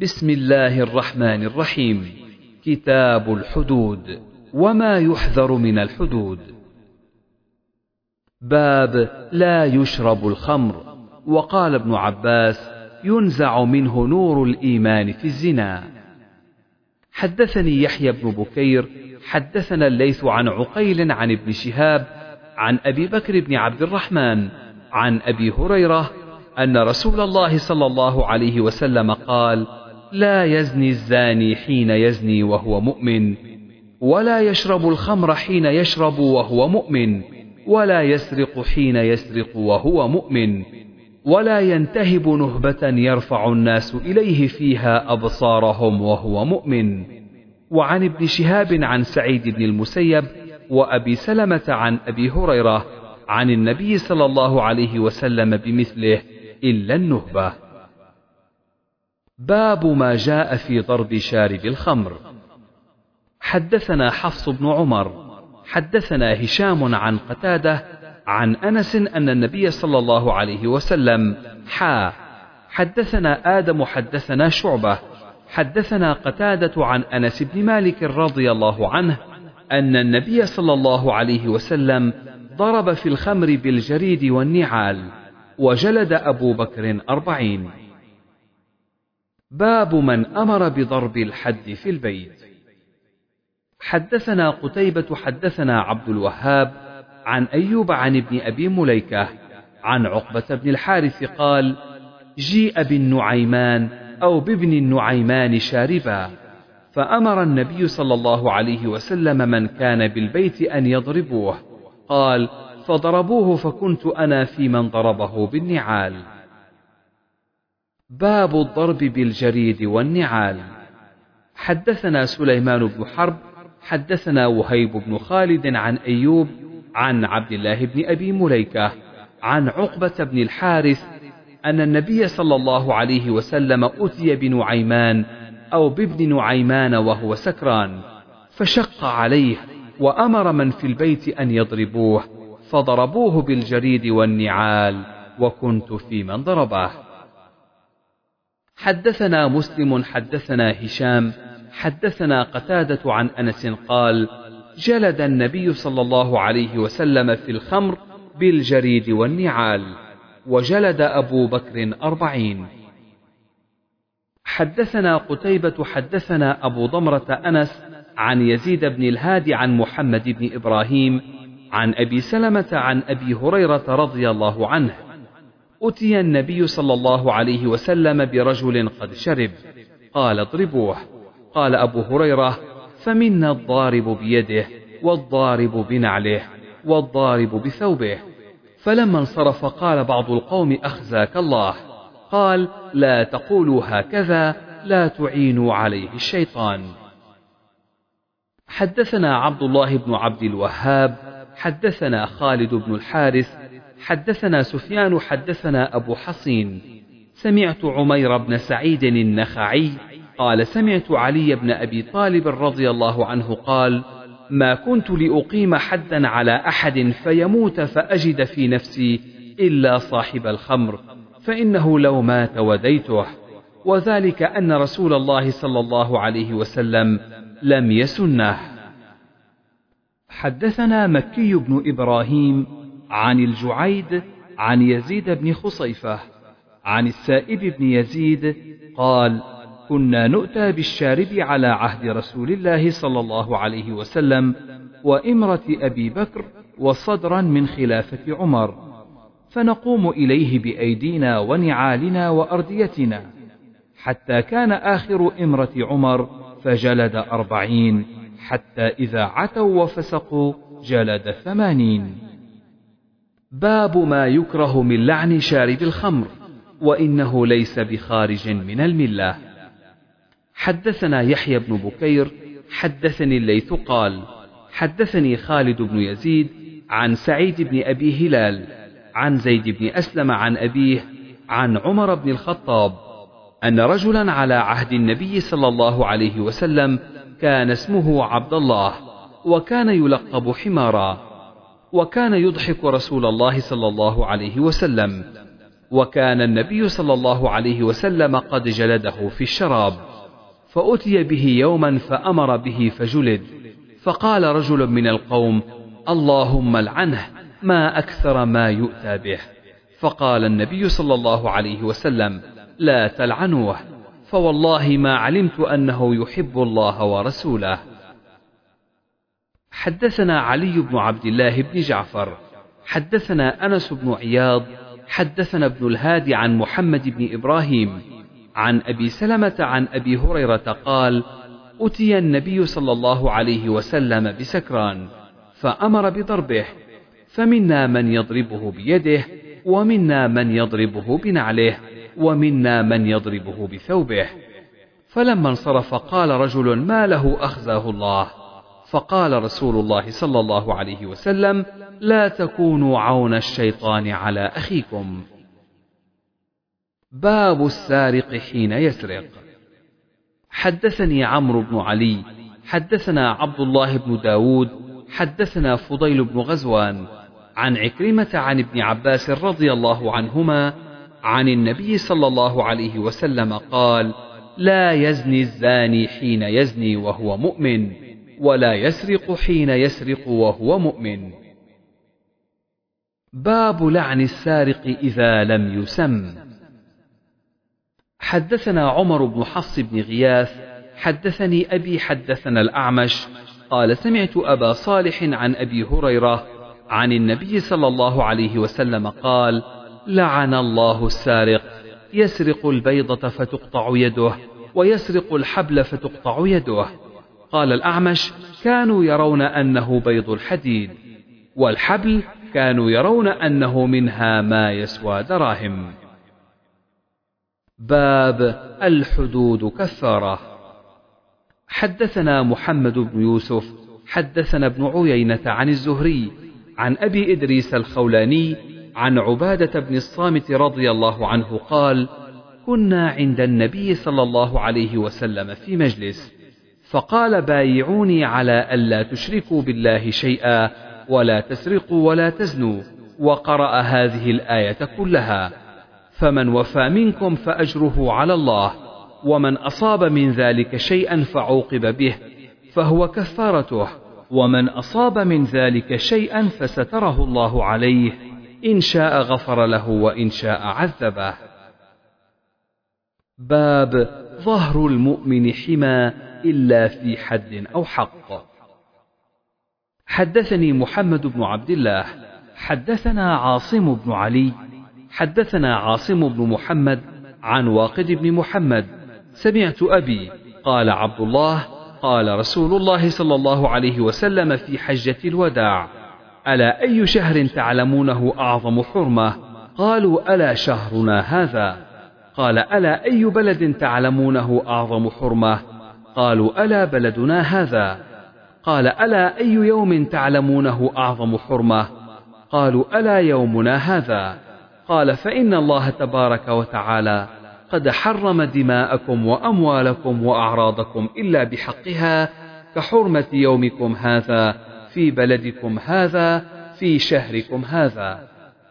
بسم الله الرحمن الرحيم. كتاب الحدود. وما يحذر من الحدود. باب لا يشرب الخمر. وقال ابن عباس ينزع منه نور الإيمان في الزنا. حدثني يحيى بن بكير. حدثنا الليث عن عقيل عن ابن شهاب عن أبي بكر بن عبد الرحمن عن أبي هريرة أن رسول الله صلى الله عليه وسلم قال لا يزني الزاني حين يزني وهو مؤمن ولا يشرب الخمر حين يشرب وهو مؤمن ولا يسرق حين يسرق وهو مؤمن ولا ينتهب نهبة يرفع الناس إليه فيها أبصارهم وهو مؤمن. وعن ابن شهاب عن سعيد بن المسيب وأبي سلمة عن أبي هريرة عن النبي صلى الله عليه وسلم بمثله إلا النهبة. باب ما جاء في ضرب شارب الخمر. حدثنا حفص بن عمر حدثنا هشام عن قتادة عن أنس أن النبي صلى الله عليه وسلم حا حدثنا آدم حدثنا شعبة حدثنا قتادة عن أنس بن مالك رضي الله عنه أن النبي صلى الله عليه وسلم ضرب في الخمر بالجريد والنعال وجلد أبو بكر أربعين. باب من أمر بضرب الحد في البيت. حدثنا قتيبة حدثنا عبد الوهاب عن أيوب عن ابن أبي مليكة عن عقبة بن الحارث قال جيء بالنعيمان أو بابن النعيمان شاربا. فأمر النبي صلى الله عليه وسلم من كان بالبيت أن يضربوه. قال فضربوه فكنت أنا في من ضربه بالنعال. باب الضرب بالجريد والنعال. حدثنا سليمان بن حرب حدثنا وهيب بن خالد عن أيوب عن عبد الله بن أبي مليكة عن عقبة بن الحارث أن النبي صلى الله عليه وسلم أتي بنعيمان أو بابن نعيمان وهو سكران فشق عليه وأمر من في البيت أن يضربوه فضربوه بالجريد والنعال وكنت في من ضربه. حدثنا مسلم حدثنا هشام حدثنا قتادة عن أنس قال جلد النبي صلى الله عليه وسلم في الخمر بالجريد والنعال وجلد أبو بكر أربعين. حدثنا قتيبة حدثنا أبو ضمرة أنس عن يزيد بن الهادي عن محمد بن إبراهيم عن أبي سلمة عن أبي هريرة رضي الله عنه. أتي النبي صلى الله عليه وسلم برجل قد شرب. قال اضربوه. قال أبو هريرة فمنا الضارب بيده والضارب بنعله والضارب بثوبه. فلما انصرف قال بعض القوم أخزاك الله. قال لا تقولوا هكذا لا تعينوا عليه الشيطان. حدثنا عبد الله بن عبد الوهاب حدثنا خالد بن الحارث حدثنا سفيان حدثنا أبو حصين. سمعت عمير بن سعيد النخعي قال سمعت علي بن أبي طالب رضي الله عنه قال ما كنت لأقيم حدا على أحد فيموت فأجد في نفسي إلا صاحب الخمر فإنه لو مات وديته وذلك أن رسول الله صلى الله عليه وسلم لم يسنه. حدثنا مكي بن إبراهيم عن الجعيد عن يزيد بن خصيفة عن السائب بن يزيد قال كنا نؤتى بالشارب على عهد رسول الله صلى الله عليه وسلم وإمرة أبي بكر وصدرا من خلافة عمر فنقوم إليه بأيدينا ونعالنا وأرديتنا حتى كان آخر إمرة عمر فجلد أربعين حتى إذا عتوا وفسقوا جلد ثمانين. باب ما يكره من لعن شارب الخمر وإنه ليس بخارج من الملة. حدثنا يحيى بن بكير حدثني الليث قال حدثني خالد بن يزيد عن سعيد بن أبي هلال عن زيد بن أسلم عن أبيه عن عمر بن الخطاب أن رجلا على عهد النبي صلى الله عليه وسلم كان اسمه عبد الله وكان يلقب حمارا. وكان يضحك رسول الله صلى الله عليه وسلم. وكان النبي صلى الله عليه وسلم قد جلده في الشراب فأتي به يوما فأمر به فجلد. فقال رجل من القوم اللهم لعنه ما أكثر ما يؤتى به. فقال النبي صلى الله عليه وسلم لا تلعنوه فوالله ما علمت أنه يحب الله ورسوله. حدثنا علي بن عبد الله بن جعفر حدثنا أنس بن عياض حدثنا ابن الهادي عن محمد بن إبراهيم عن أبي سلمة عن أبي هريرة قال أتي النبي صلى الله عليه وسلم بسكران فأمر بضربه فمنا من يضربه بيده ومنا من يضربه بنعله ومنا من يضربه بثوبه. فلما انصرف قال رجل ما له أخزاه الله؟ فقال رسول الله صلى الله عليه وسلم لا تكونوا عون الشيطان على أخيكم. باب السارق حين يسرق. حدثني عمرو بن علي حدثنا عبد الله بن داود حدثنا فضيل بن غزوان عن عكرمة عن ابن عباس رضي الله عنهما عن النبي صلى الله عليه وسلم قال لا يزني الزاني حين يزني وهو مؤمن. ولا يسرق حين يسرق وهو مؤمن. باب لعن السارق إذا لم يسم. حدثنا عمر بن حفص بن غياث حدثني أبي حدثنا الأعمش قال سمعت أبا صالح عن أبي هريرة عن النبي صلى الله عليه وسلم قال لعن الله السارق يسرق البيضة فتقطع يده ويسرق الحبل فتقطع يده. قال الأعمش كانوا يرون أنه بيض الحديد والحبل كانوا يرون أنه منها ما يسوى دراهم. باب الحدود كفارة حدثنا محمد بن يوسف حدثنا ابن عيينة عن الزهري عن أبي إدريس الخولاني عن عبادة بن الصامت رضي الله عنه قال كنا عند النبي صلى الله عليه وسلم في مجلس فقال بايعوني على ألا تشركوا بالله شيئا ولا تسرقوا ولا تزنوا وقرأ هذه الآية كلها. فمن وفى منكم فأجره على الله ومن أصاب من ذلك شيئا فعوقب به فهو كفارته. ومن أصاب من ذلك شيئا فستره الله عليه إن شاء غفر له وإن شاء عذبه. باب ظهر المؤمن حمى إلا في حد أو حق. حدثني محمد بن عبد الله حدثنا عاصم بن علي حدثنا عاصم بن محمد عن واقد بن محمد سمعت أبي قال عبد الله قال رسول الله صلى الله عليه وسلم في حجة الوداع ألا أي شهر تعلمونه أعظم حرمة؟ قالوا ألا شهرنا هذا؟ قال ألا أي بلد تعلمونه أعظم حرمة؟ قالوا ألا بلدنا هذا؟ قال ألا أي يوم تعلمونه أعظم حرمة؟ قالوا ألا يومنا هذا؟ قال فإن الله تبارك وتعالى قد حرم دماءكم وأموالكم وأعراضكم إلا بحقها كحرمة يومكم هذا في بلدكم هذا في شهركم هذا.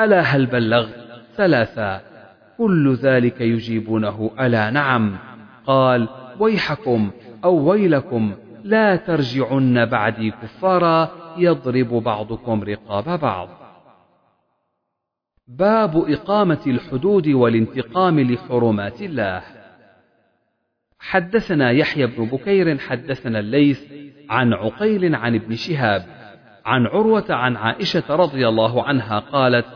ألا هل بلغت ثلاثة. كل ذلك يجيبونه. ألا نعم. قال ويحكم. أو ويلكم لا ترجعن بعدي كفارا يضرب بعضكم رقاب بعض. باب إقامة الحدود والانتقام لحرمات الله. حدثنا يحيى بن بكير حدثنا الليث عن عقيل عن ابن شهاب عن عروة عن عائشة رضي الله عنها قالت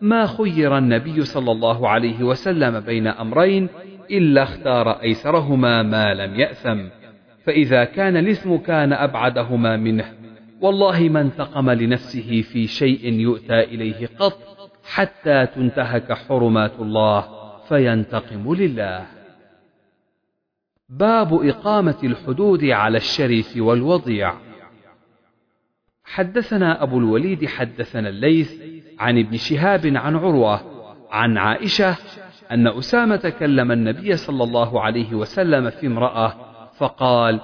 ما خير النبي صلى الله عليه وسلم بين أمرين إلا اختار أيسرهما ما لم يأثم فإذا كان الاسم كان أبعدهما منه والله ما انتقم لنفسه في شيء يؤتى إليه قط حتى تنتهك حرمات الله فينتقم لله. باب إقامة الحدود على الشريف والوضيع. حدثنا أبو الوليد حدثنا الليث عن ابن شهاب عن عروة عن عائشة أن أسامة كلم النبي صلى الله عليه وسلم في امرأة فقال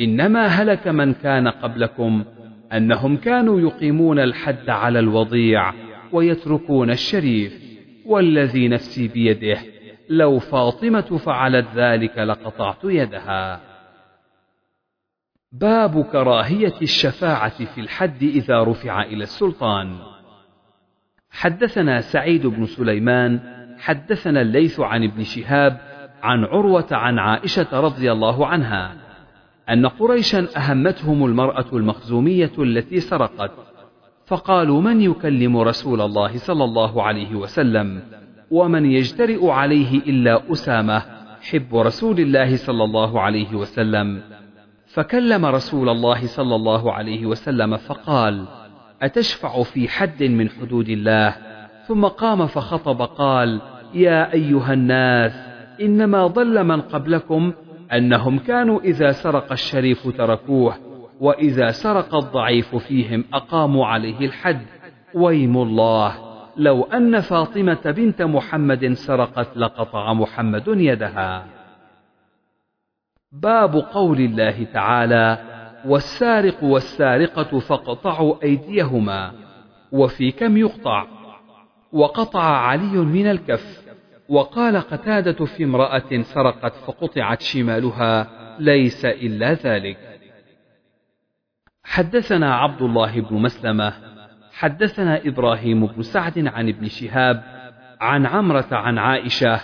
إنما هلك من كان قبلكم أنهم كانوا يقيمون الحد على الوضيع ويتركون الشريف والذي نفسي بيده لو فاطمة فعلت ذلك لقطعت يدها. باب كراهية الشفاعة في الحد إذا رفع إلى السلطان. حدثنا سعيد بن سليمان، حدثنا الليث عن ابن شهاب، عن عروة عن عائشة رضي الله عنها، أن قريشا أهمتهم المرأة المخزومية التي سرقت، فقالوا من يكلم رسول الله صلى الله عليه وسلم؟ ومن يجترئ عليه إلا أسامة حب رسول الله صلى الله عليه وسلم فكلم رسول الله صلى الله عليه وسلم فقال أتشفع في حد من حدود الله ثم قام فخطب قال يا أيها الناس إنما ضل من قبلكم أنهم كانوا إذا سرق الشريف تركوه وإذا سرق الضعيف فيهم أقاموا عليه الحد ويم الله لو أن فاطمة بنت محمد سرقت لقطع محمد يدها. باب قول الله تعالى: والسارق والسارقة فاقطعوا أيديهما، وفي كم يقطع؟ وقطع علي من الكف، وقال قتادة في امرأة سرقت فقطعت شمالها ليس إلا ذلك. حدثنا عبد الله بن مسلمة حدثنا إبراهيم بن سعد عن ابن شهاب عن عمرة عن عائشة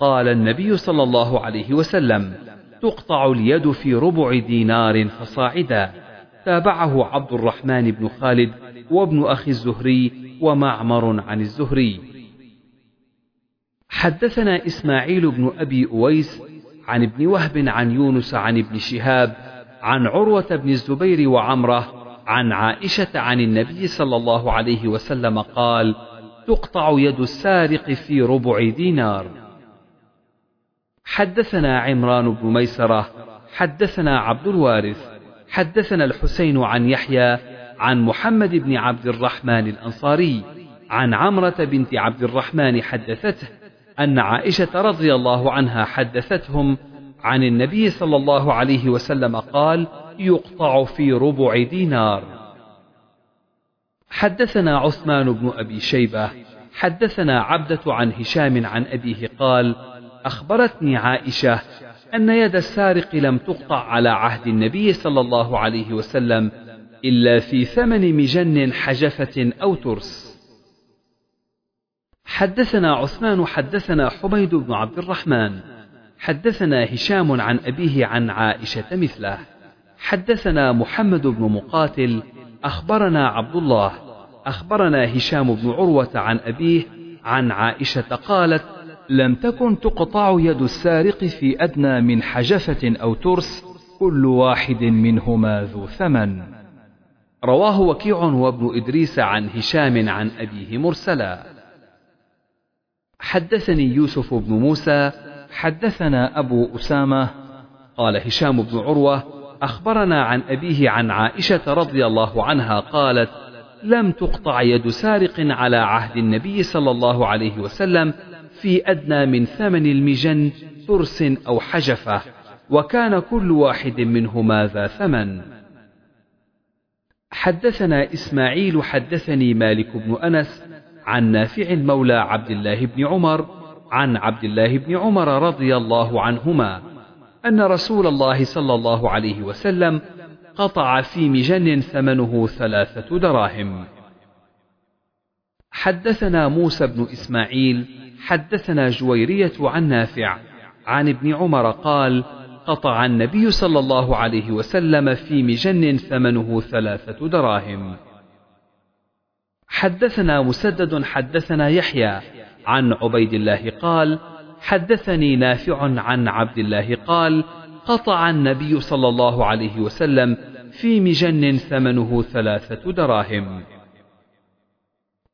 قال النبي صلى الله عليه وسلم تقطع اليد في ربع دينار فصاعدا تابعه عبد الرحمن بن خالد وابن أخي الزهري ومعمر عن الزهري حدثنا إسماعيل بن أبي أويس عن ابن وهب عن يونس عن ابن شهاب عن عروة بن الزبير وعمرة عن عائشة عن النبي صلى الله عليه وسلم قال: تقطع يد السارق في ربع دينار. حدثنا عمران بن ميسرة، حدثنا عبد الوارث، حدثنا الحسين عن يحيى عن محمد بن عبد الرحمن الأنصاري، عن عمرة بنت عبد الرحمن حدثته أن عائشة رضي الله عنها حدثتهم عن النبي صلى الله عليه وسلم قال: يقطع في ربع دينار. حدثنا عثمان بن أبي شيبة حدثنا عبدة عن هشام عن أبيه قال أخبرتني عائشة أن يد السارق لم تقطع على عهد النبي صلى الله عليه وسلم إلا في ثمن مجن حجفة أو ترس. حدثنا عثمان حدثنا حميد بن عبد الرحمن. حدثنا هشام عن أبيه عن عائشة مثله. حدثنا محمد بن مقاتل. أخبرنا عبد الله. أخبرنا هشام بن عروة عن أبيه عن عائشة قالت لم تكن تقطع يد السارق في أدنى من حجفة أو ترس كل واحد منهما ذو ثمن. رواه وكيع وابن إدريس عن هشام عن أبيه مرسلا. حدثني يوسف بن موسى حدثنا أبو أسامة قال هشام بن عروة أخبرنا عن أبيه عن عائشة رضي الله عنها قالت: لم تقطع يد سارق على عهد النبي صلى الله عليه وسلم في أدنى من ثمن المجن ترس أو حجفة، وكان كل واحد منهما ذا ثمن. حدثنا إسماعيل حدثني مالك بن أنس عن نافع مولى عبد الله بن عمر عن عبد الله بن عمر رضي الله عنهما أن رسول الله صلى الله عليه وسلم قطع في مجن ثمنه ثلاثة دراهم. حدثنا موسى بن إسماعيل حدثنا جويرية عن نافع عن ابن عمر قال: قطع النبي صلى الله عليه وسلم في مجن ثمنه ثلاثة دراهم. حدثنا مسدد حدثنا يحيى عن عبيد الله قال: حدثني نافع عن عبد الله قال قطع النبي صلى الله عليه وسلم في مجن ثمنه ثلاثة دراهم.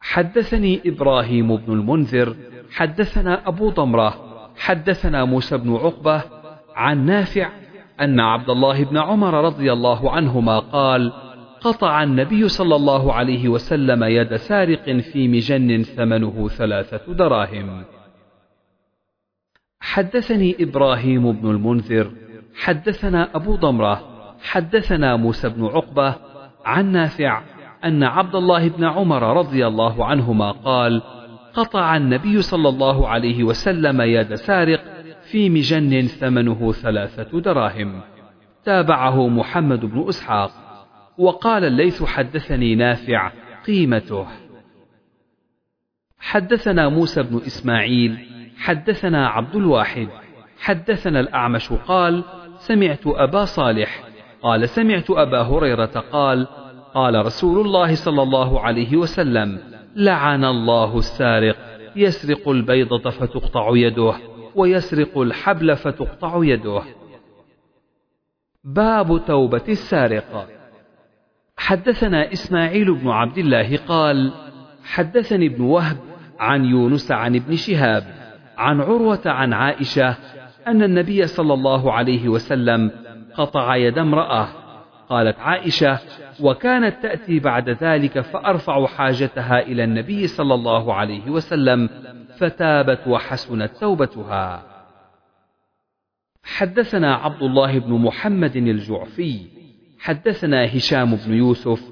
حدثني إبراهيم بن المنذر حدثنا أبو ضمرة حدثنا موسى بن عقبة عن نافع أن عبد الله بن عمر رضي الله عنهما قال قطع النبي صلى الله عليه وسلم يد سارق في مجن ثمنه ثلاثة دراهم. حدثني إبراهيم بن المنذر حدثنا أبو ضمرة حدثنا موسى بن عقبة عن نافع أن عبد الله بن عمر رضي الله عنهما قال قطع النبي صلى الله عليه وسلم يد سارق في مجن ثمنه ثلاثة دراهم. تابعه محمد بن إسحاق. وقال الليث حدثني نافع قيمته. حدثنا موسى بن إسماعيل حدثنا عبد الواحد حدثنا الأعمش قال سمعت أبا صالح. قال سمعت أبا هريرة قال قال رسول الله صلى الله عليه وسلم لعن الله السارق يسرق البيضة فتقطع يده ويسرق الحبل فتقطع يده. باب توبة السارق. حدثنا إسماعيل بن عبد الله قال حدثني ابن وهب عن يونس عن ابن شهاب عن عروة عن عائشة أن النبي صلى الله عليه وسلم قطع يد امرأة. قالت عائشة وكانت تأتي بعد ذلك فأرفع حاجتها إلى النبي صلى الله عليه وسلم فتابت وحسنت توبتها. حدثنا عبد الله بن محمد الجعفي حدثنا هشام بن يوسف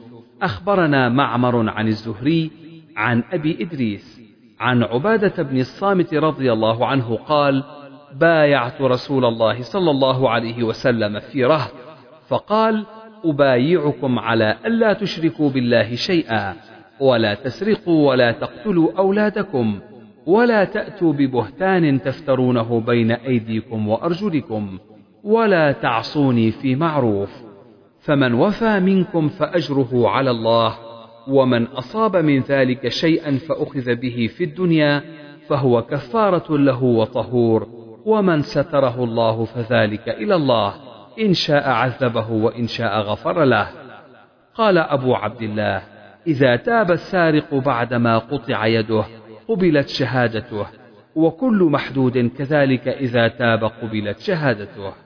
أخبرنا معمر عن الزهري عن أبي إدريس عن عبادة بن الصامت رضي الله عنه قال بايعت رسول الله صلى الله عليه وسلم في رهط فقال أبايعكم على ألا تشركوا بالله شيئا ولا تسرقوا ولا تقتلوا أولادكم ولا تأتوا ببهتان تفترونه بين أيديكم وأرجلكم ولا تعصوني في معروف. فمن وفى منكم فأجره على الله ومن أصاب من ذلك شيئا فأخذ به في الدنيا فهو كفارة له وطهور ومن ستره الله فذلك إلى الله إن شاء عذبه وإن شاء غفر له. قال أبو عبد الله إذا تاب السارق بعدما قطع يده قبلت شهادته وكل محدود كذلك إذا تاب قبلت شهادته.